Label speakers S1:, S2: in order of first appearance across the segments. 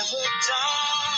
S1: never die.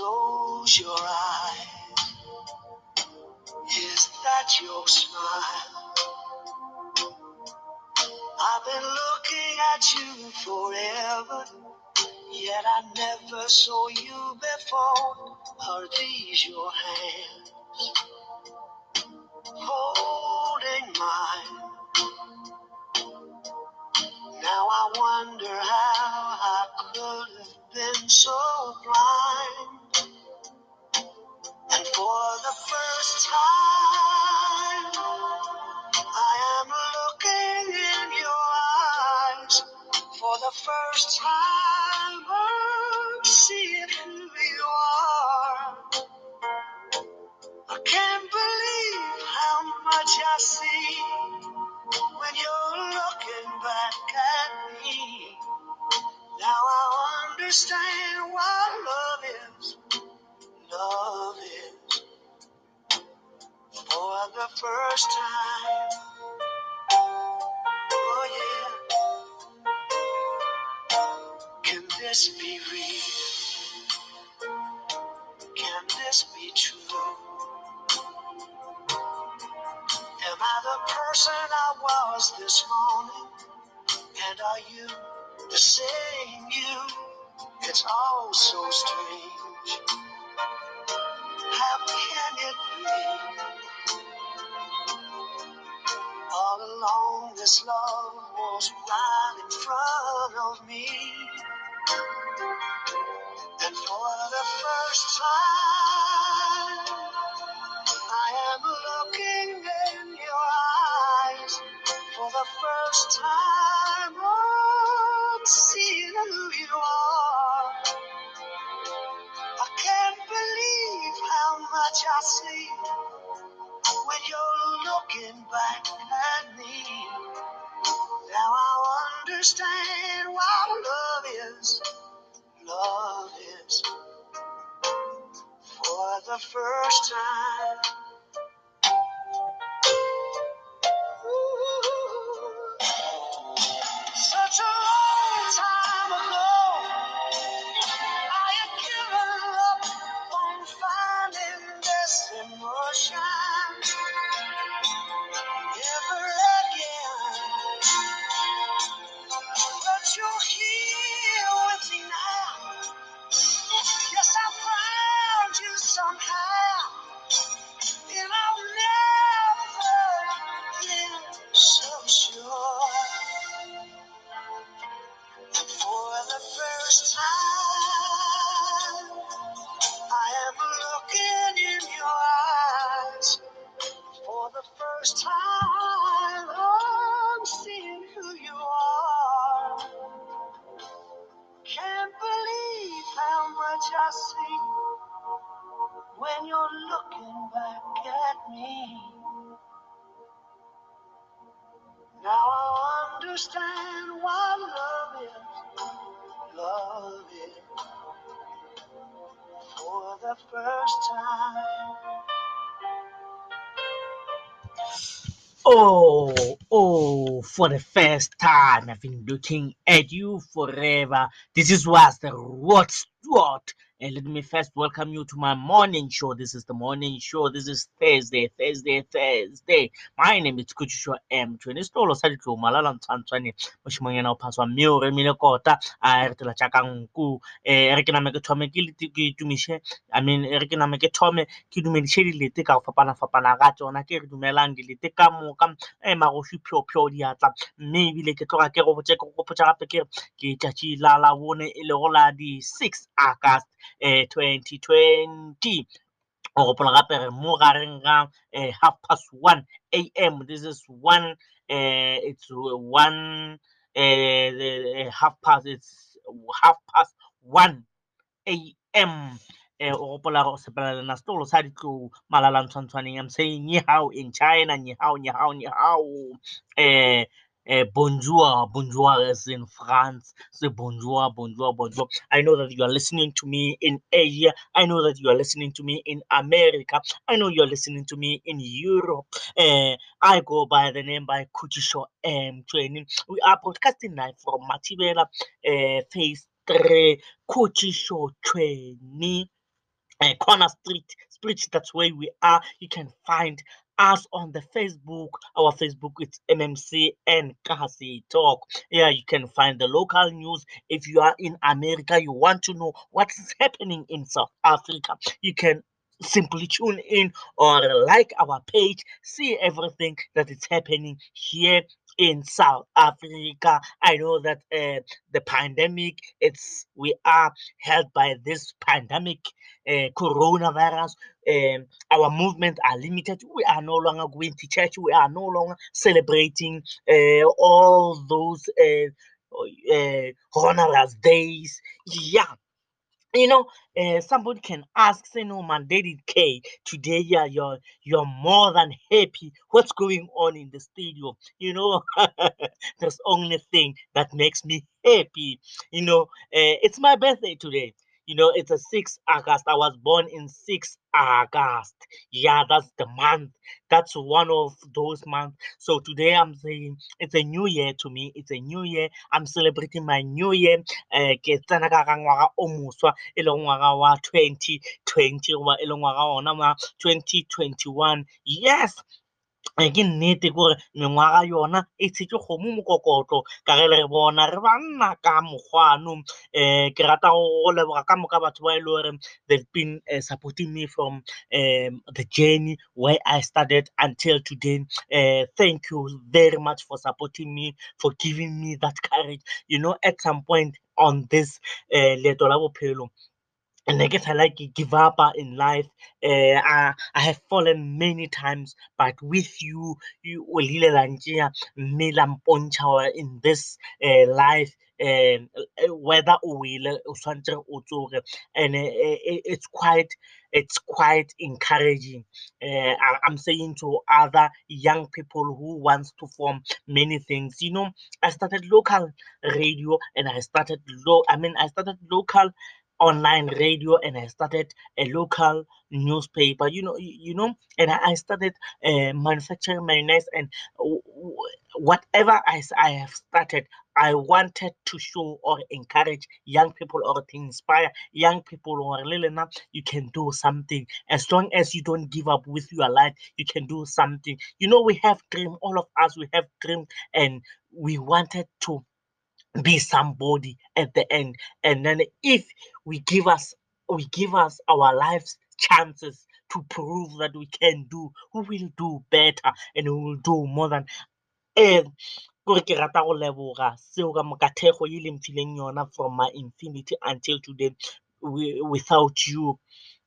S1: Close your eyes. Is that your smile? I've been looking at you forever, yet I never saw you before. Are these your hands holding mine? Now I wonder how I could have been so For the first time, I am looking in your eyes. For the first time, I'm seeing who you are. I can't believe how much I see when you're looking back at me. Now I understand. first time. Oh, yeah. Can this be real? Am
S2: looking in your eyes. For the first time, oh, I'm seeing who you are. I can't believe how much I see when you're looking back at me. Now I understand what love is. Love is for the first time. Found you Oh, oh, for the first time, I've been looking at you forever. This is was the Rod Stewart. And let me first welcome you to my morning show. This is the morning show. This is Thursday, Thursday, Thursday. My name is Kuchisho M. Twenty stolo sa ditlo malala ntshwantswane moshimonyana o phaswa mme o remile kota a re tla tjaka nku eh re ke name ke thome ke tumishe i mean re ke name ke thome ke dumedishe dilete ka go fapana fapana ga tsona ke re dumelang dilete ka moka eh magoši phyo phyo diatla mme ebile ke tloga ke go botse ke go gopotsa gape ke re ke tšatši la la bone e le go la di six august eh 2020 o gopola gape re mo gareng ga eh, half past one am this is one uh, it's one half past it's half past one am eh, o gopola go sepelela setolo sa ditlou malalantswantshwaneng i'm saying ni in china ni hao ni hao ni eh uh, bonjour, bonjour is in France. Say bonjour, bonjour, bonjour. I know that you are listening to me in Asia. I know that you are listening to me in America. I know you are listening to me in Europe. Uh, I go by the name by Kujisho M Training. We are broadcasting live from Matibela uh, Phase 3 Kujisho Training uh, Corner Street, Street. That's where we are. You can find us on the Facebook. Our Facebook is MMC and Kasi Talk. Yeah, you can find the local news. If you are in America, you want to know what is happening in South Africa, you can simply tune in or like our page, see everything that is happening here in South Africa. I know that uh, the pandemic, it's we are held by this pandemic, uh, coronavirus. Um, our movements are limited. We are no longer going to church. We are no longer celebrating uh, all those uh, uh, days. Yeah, you know, uh, somebody can ask, say, no, man, David K, today, yeah, you're you're more than happy. What's going on in the studio? You know, there's only thing that makes me happy. You know, uh, it's my birthday today. You know, it's a 6 August. I was born in 6 August. Yeah, that's the month. That's one of those months. So today I'm saying it's a new year to me. It's a new year. I'm celebrating my new year. Eh, ke tsena ka ga o moswa e ngwaga wa 2020 goba e ngwaga ona wa 2021. Yes, ke nnete kore mengwaga yona e tshetse kgomo mokokotlo. Ka ge le re bona re banna ka mokgwano um ke rata go leboga ka moka batho ba e le gore they've been uh, supporting me from um, the journey where i started until today. Uh, thank you very much for supporting me for giving me that courage. You know at some point on this uh, leeto la bophelo and I guess I like give up uh, in life. Uh, I, I have fallen many times, but with you, you will in this uh, life. And whether will and it's quite it's quite encouraging. Uh, I'm saying to other young people who wants to form many things. You know, I started local radio and I started low. I mean, I started local online radio and I started a local newspaper, you know, you, know, and I, started uh, manufacturing mayonnaise and whatever I, I have started, I wanted to show or encourage young people or to inspire young people or little enough, you can do something. As long as you don't give up with your life, you can do something. You know, we have dream, all of us, we have dream and we wanted to be somebody at the end. And then if we give us we give us our lives chances to prove that we can do we will do better and we will do more than and kore ke rata go leboga seo ka moka thekgo e le mphileng yona from my infinity until today without you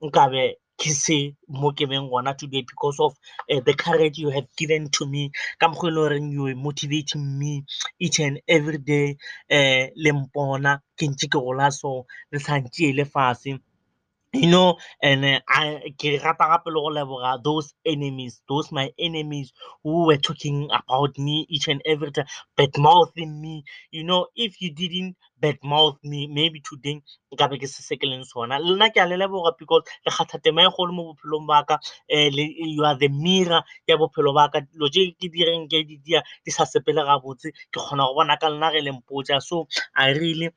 S2: nkabe ke se mo ke beng gona today because of uh, the courage you have given to me. Ka mokgwa e le goreng you are motivating me each and every day um le mpona. Ke ntse ke you know and uh, i ke rata leboga those enemies those my enemies who were talking about me each and every time bad mouthing me. You know if you didn't bad mouth me maybe today nka be ke se se ke leng sona. Le nna ke a le leboga because le kgathatema e golo mo bophelong ba ka um you are the mirror ya bophelo ba ka. Dilo tse ke direng ke di dia di sa sepele gabotse ke kgona go bona ka lena le so i really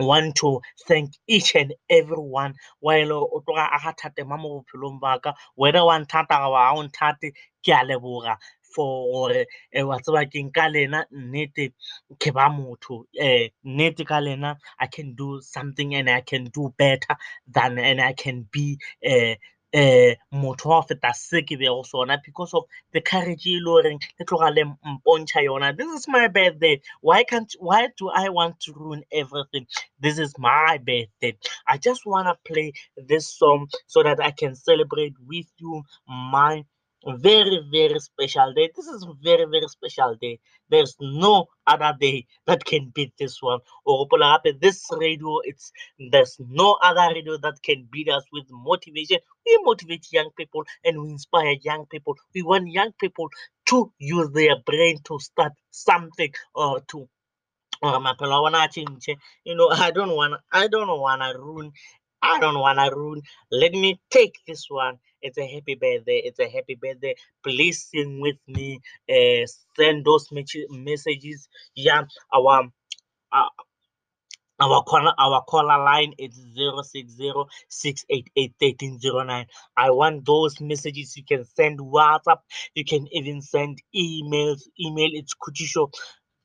S2: want to thank each and everyone while o tloga a ga thatema mo bophelong ba ka. Whether wa nthata ga wa o nthate ke a leboga. For gore um wa tseba keng ka lena? Nnete ke ba motho. Um nnete ka lena i can do something and i can do better than and i can be um Eh, motho wa go feta se ke bego sona because of the courage e le goreng le tloga le mpontšha yona this is my birthday. Why can't why do i want to ruin everything? This is my birthday. I just want to play this song so that i can celebrate with you my very very special day. This is a very very special day. There's no other day that can beat this one. Or this radio it's there's no other radio that can beat us with motivation. We motivate young people and we inspire young people. We want young people to use their brain to start something or to change you know i don't want i don't want to ruin I don't want to ruin. Let me take this one. It's a happy birthday. It's a happy birthday. Please sing with me. Uh, send those messages. Yeah, our uh, our caller, our caller line is 060 I want those messages. You can send WhatsApp. You can even send emails. Email it's kuchisho,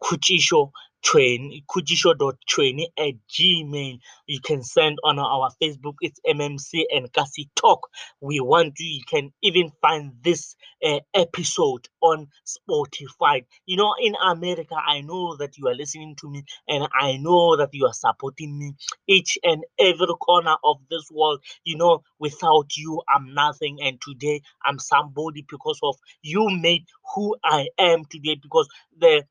S2: kuchisho train kujisho.train at gmail. You can send on our facebook it's mmc and kasi talk. We want you you can even find this uh, episode on spotify. You know in america i know that you are listening to me and i know that you are supporting me. Each and every corner of this world you know without you i'm nothing. And today i'm somebody because of you made who i am today because the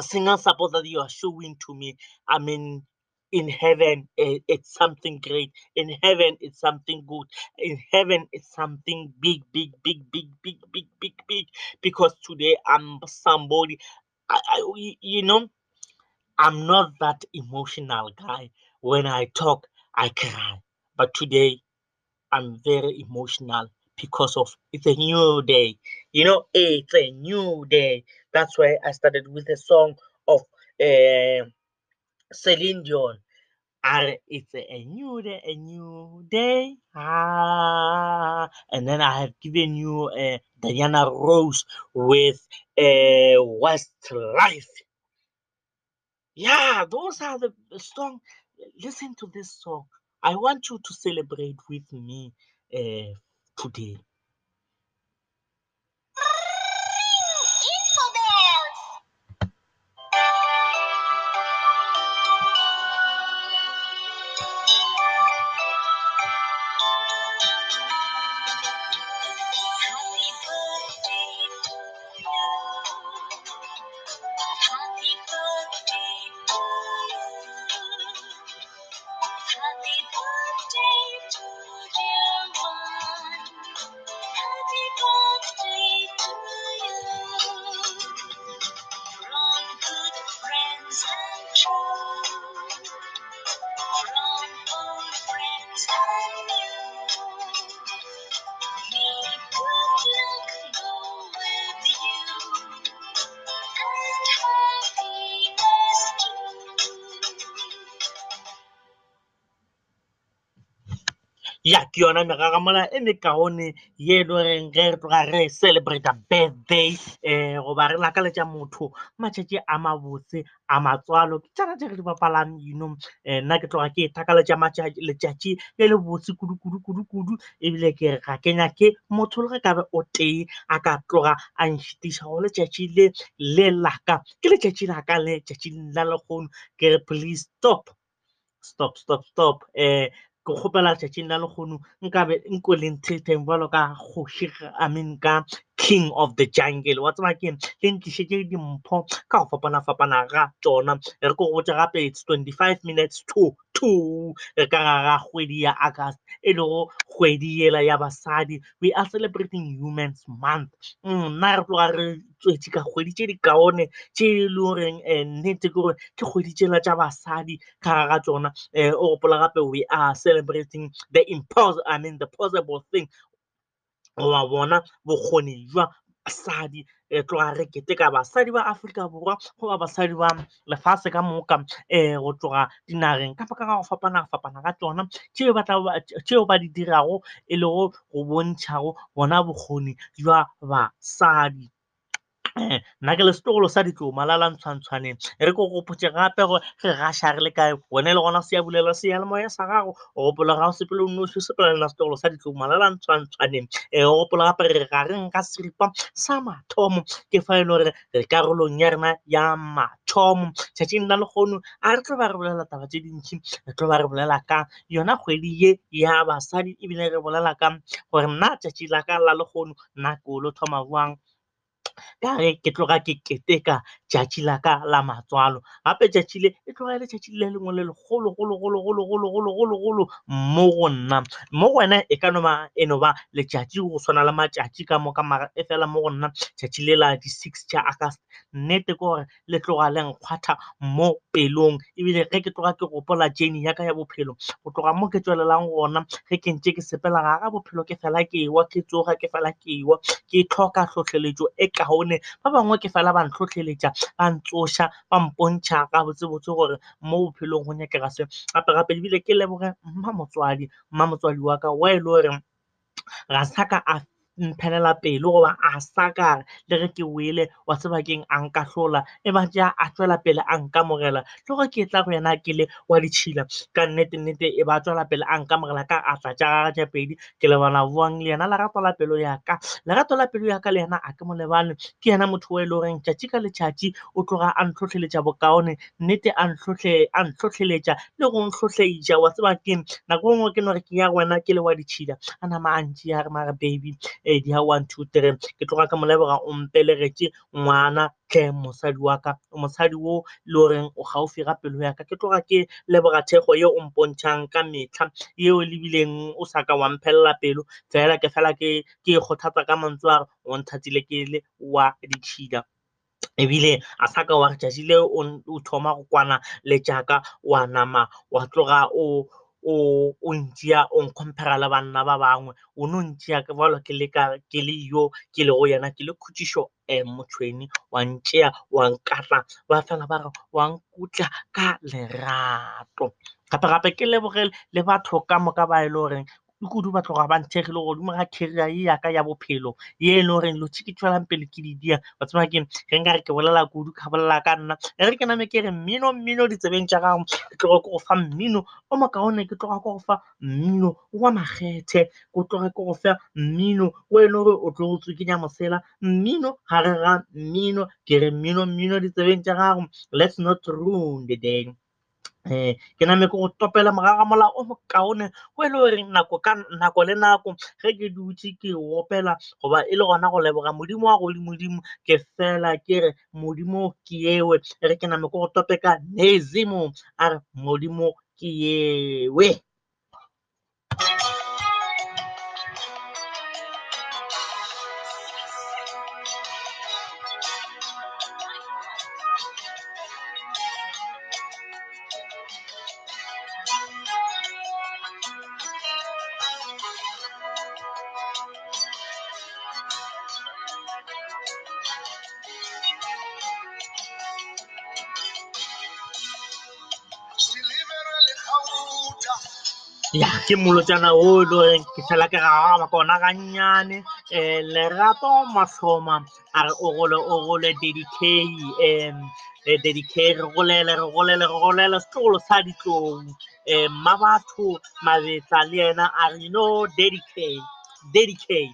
S2: single support that you are showing to me. I mean, in heaven, eh, it's something great. In heaven, it's something good. In heaven, it's something big, big, big, big, big, big, big, big. Because today I'm somebody, I, I you know, I'm not that emotional guy. When I talk, I cry. But today, I'm very emotional because of it's a new day. You know, it's a new day. That's why I started with a song of uh, Celine Dion. And it's a new day, a new day. Ah, and then I have given you uh, Diana Ross with uh, Westlife. Yeah, those are the, song. Listen to this song. I want you to celebrate with me uh, today. Ya ke yona meragamola e mekaone ye e le goreng ge re tloga re celebrate birthday um goba re lakaletša motho matšatši a mabotse a matswalo. Ke tsona tše re di bapalang know. Um nna ke tloga ke thakaletša letšatši le le botse kudu kudu kudu kudu ebile ke re ga ke nyake motho le ge ka be o tee a ka tloga a nšitiša go letšatši le le laka ke letšatši laka le tšatši la lekgono. Ke re please stop. Stop stop stop. Um ke kgopela letšatšing la lekgono nkabe nko le nthetheng jalo ka kgoši i mean ka king of the jungle. wa tseba ke le ntlišitše dimpho ka go fapana-fapana ga tsona re ko go botsa gape it's 25 minutes to two re ka gara kgwedi ya august e lego kgwedi yela ya basadi we are celebrating women's month nna re tloga re tswetše ka kgwedi tše di kaone tše e le goreng nnete ke gore ke kgwedi tšela tša basadi ka gara tsona um o gopola gape we are celebrating the impos i mean the possible thing wa bona bokgoni jwa basadi e tloga re keteka basadi ba aforika borwa goba basadi ba lefatshe ka moka um go tloga dinageng ka baka ka go fapana-fapana ka tsona. Tšeo ba di dirago e lego go bontšhago bona bokgoni jwa basadi. Eh, nna ke le setogolo sa ditlo malala ntshwantshwaneng. E re ko gopotse gape go ge gaša re le kae gone le gona se ya bulela seyalemoya sa gago. O gopola ga o sepele o noši o sepelela setogolo sa ditlo malala ntshwantshwaneng. Um o gopola gape re ga re nka seripa sa mathomo. Ke fa e le gore re karolong ya rena ya mathomo. Tšatšing la lekgono a re tlo ba re bolela taba tse dintšhi re tlo ba re bolela ka yona kgwedi ye ya basadi ebile re bolela ka gore nna tšatši la ka la lekgono nna ke o lo thoma buang ka re ke tloga ke keteka tšatši la ka la matswalo gape tšatši le e tloga e le tšatši le lengwe le legologologologologologologolo mo go nna. Mo go wena e ka noba e no ba letšatši go tshwana le matšatši ka moka mara e fela mo go nna. Tšatši le la di-six tša august nnete ke gore le tloga le nkgwatha mo pelong ebile ge ke tloga ke gopola jane ya ka ya bophelo go tloga mo ke tswelelang gona ge ke ntse ke sepela ga ga bophelo ke fela ke ewa ke tsoga ke fela ke ewa ke tlhoka tlhotlheletšo e kaone ba bangwe ke fela ba ntlhotlheletša ba ntsoša ba mpontšha ga botsebotse gore mo bophelong go nyakega se. Gape-gape ebile ke leboge mma motswadi mma motswadi wa ka wa e le gore ga sa ka a mphenela pelo goba a sa le ge ke wele wa sebakeng a nka hlola e ba ja a tswela pele a nkamogela le go ke tla go yena ke le wa ditšhila ka nnete nnete e ba tswela pele a nkamogela ka a tla tša gaga tša pedi ke lebana buang le yena lerato la pelo yaka lerato la pelo yaka le yena a ke mo lebale ke yena motho o e le goreng tšatši ka letšatši o tloga a ntlhotlheletša bokaone nnete a ntlhotlheletša le go ntlhotlheiša wa sebakeng nako ngwe ke no ke ya wena ke le wa ditšhila a nama a ntšea re mare baby e di ha one two three. Ke tloga ka mo leboga o mpelegetše ngwana tle mosadi wa ka. Mosadi wo le goreng o gaufi ga pelo ya ka. Ke tloga ke leboga thekgo ye o mpontšhang ka metlha yeo lebileng o sa ka wa mphelela pelo. Fela ke fela ke ke kgothatsa ka mantswe a re o nthatile ke le wa ditšhila. Ebile a sa ka wa re tšatši le o thoma go kwana le jaaka wa nama wa tloga o o o ntšea o nkhompara le banna ba bangwe o no ntšea ke bjalo ke le ka ke le yo ke le go yena ke le khutšišo um motšhweni wa ntšea wa ba fela ba re wa nkutla ka lerato. Gape-gape ke lebogele le batho ka moka ba e le goreng kudu ba tloga ba nthekgile godimo ga career ye yaka ya bophelo ye e le goreng lo ke tswelang pele ke di dia. Ba tseba ke ge nka re ke bolela kudu ka bolela ka nna. E re ke name ke re mmino mmino ditsebeng tša gago. Ke tloga ke go fa mmino o mokaone ke tloga ke go fa mmino wa makgethe. Ke tloga ke go fa mmino o e le gore o tlo go tsokenya mosela mmino gare ga mmino ke re mmino mmino ditsebeng tša gago. Let's not ruin the day um ke name ke go topela mola o mokaone go e le gore nako le nako ge ke dutse ke opela goba e le gona go leboga modimo wa go le modimo ke fela ke re modimo ke ewe. E re ke name ke go tope ka nezimo a re modimo ke ewe
S3: fela ke gagaba kona gannyane eh, lerato mahloma a re o gole o gole ddk eh, ddk re golele re golele re golele setlogolo sa ditlong. Eh, Ma batho mabetla le a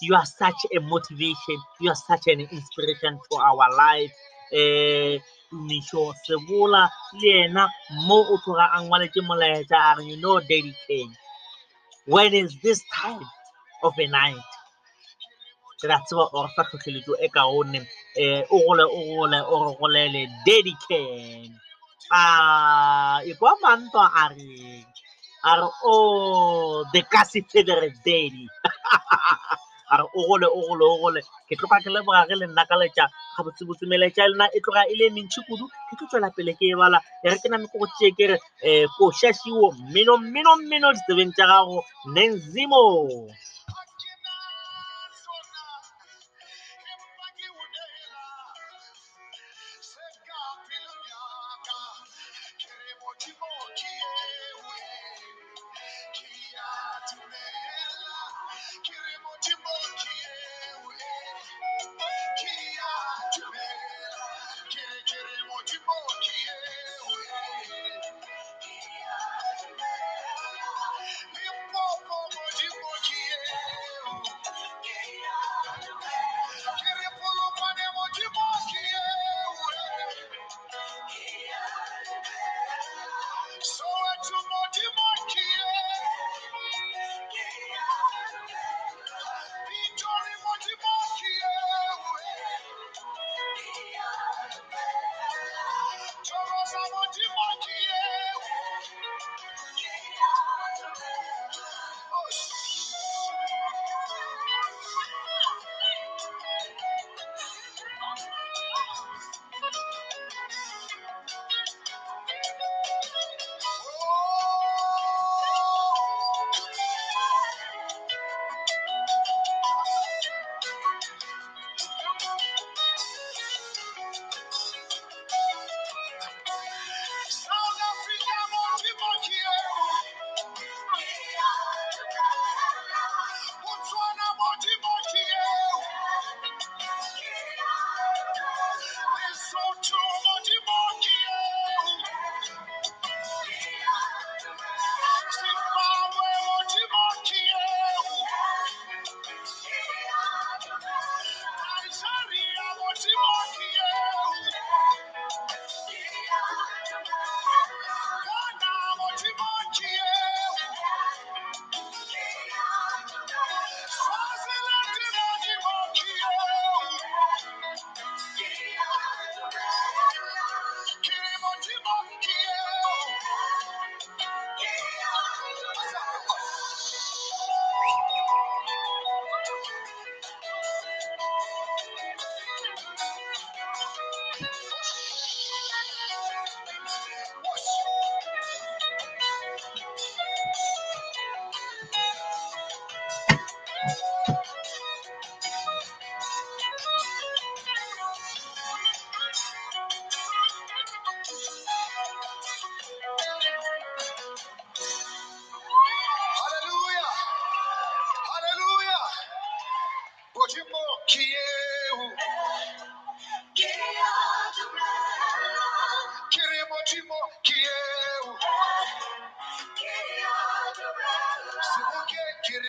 S3: you are such a motivation you are such an inspiration to our life. Um tumišo sebola le yena mo o tloga a ngwaletse molaetša a re you know daddy king when is this time of a night? Ke ra tseba or fa tlhotlheletso e kaone um o gole o gole o re golele daddy king a e kwa mantwa a reng a re oh the kasi favorite daddy a re o gole o gole o gole. Ke tloga ke leboga ge le nna ka letša ga botsebotse meletša ya lena e tloga e le mentšhi kudu ke tlo tswela pele ke e bala. E re ke name ko go tšee ke re um košašiwo mmino mmino mmino ditsebeng tša gago nenzimo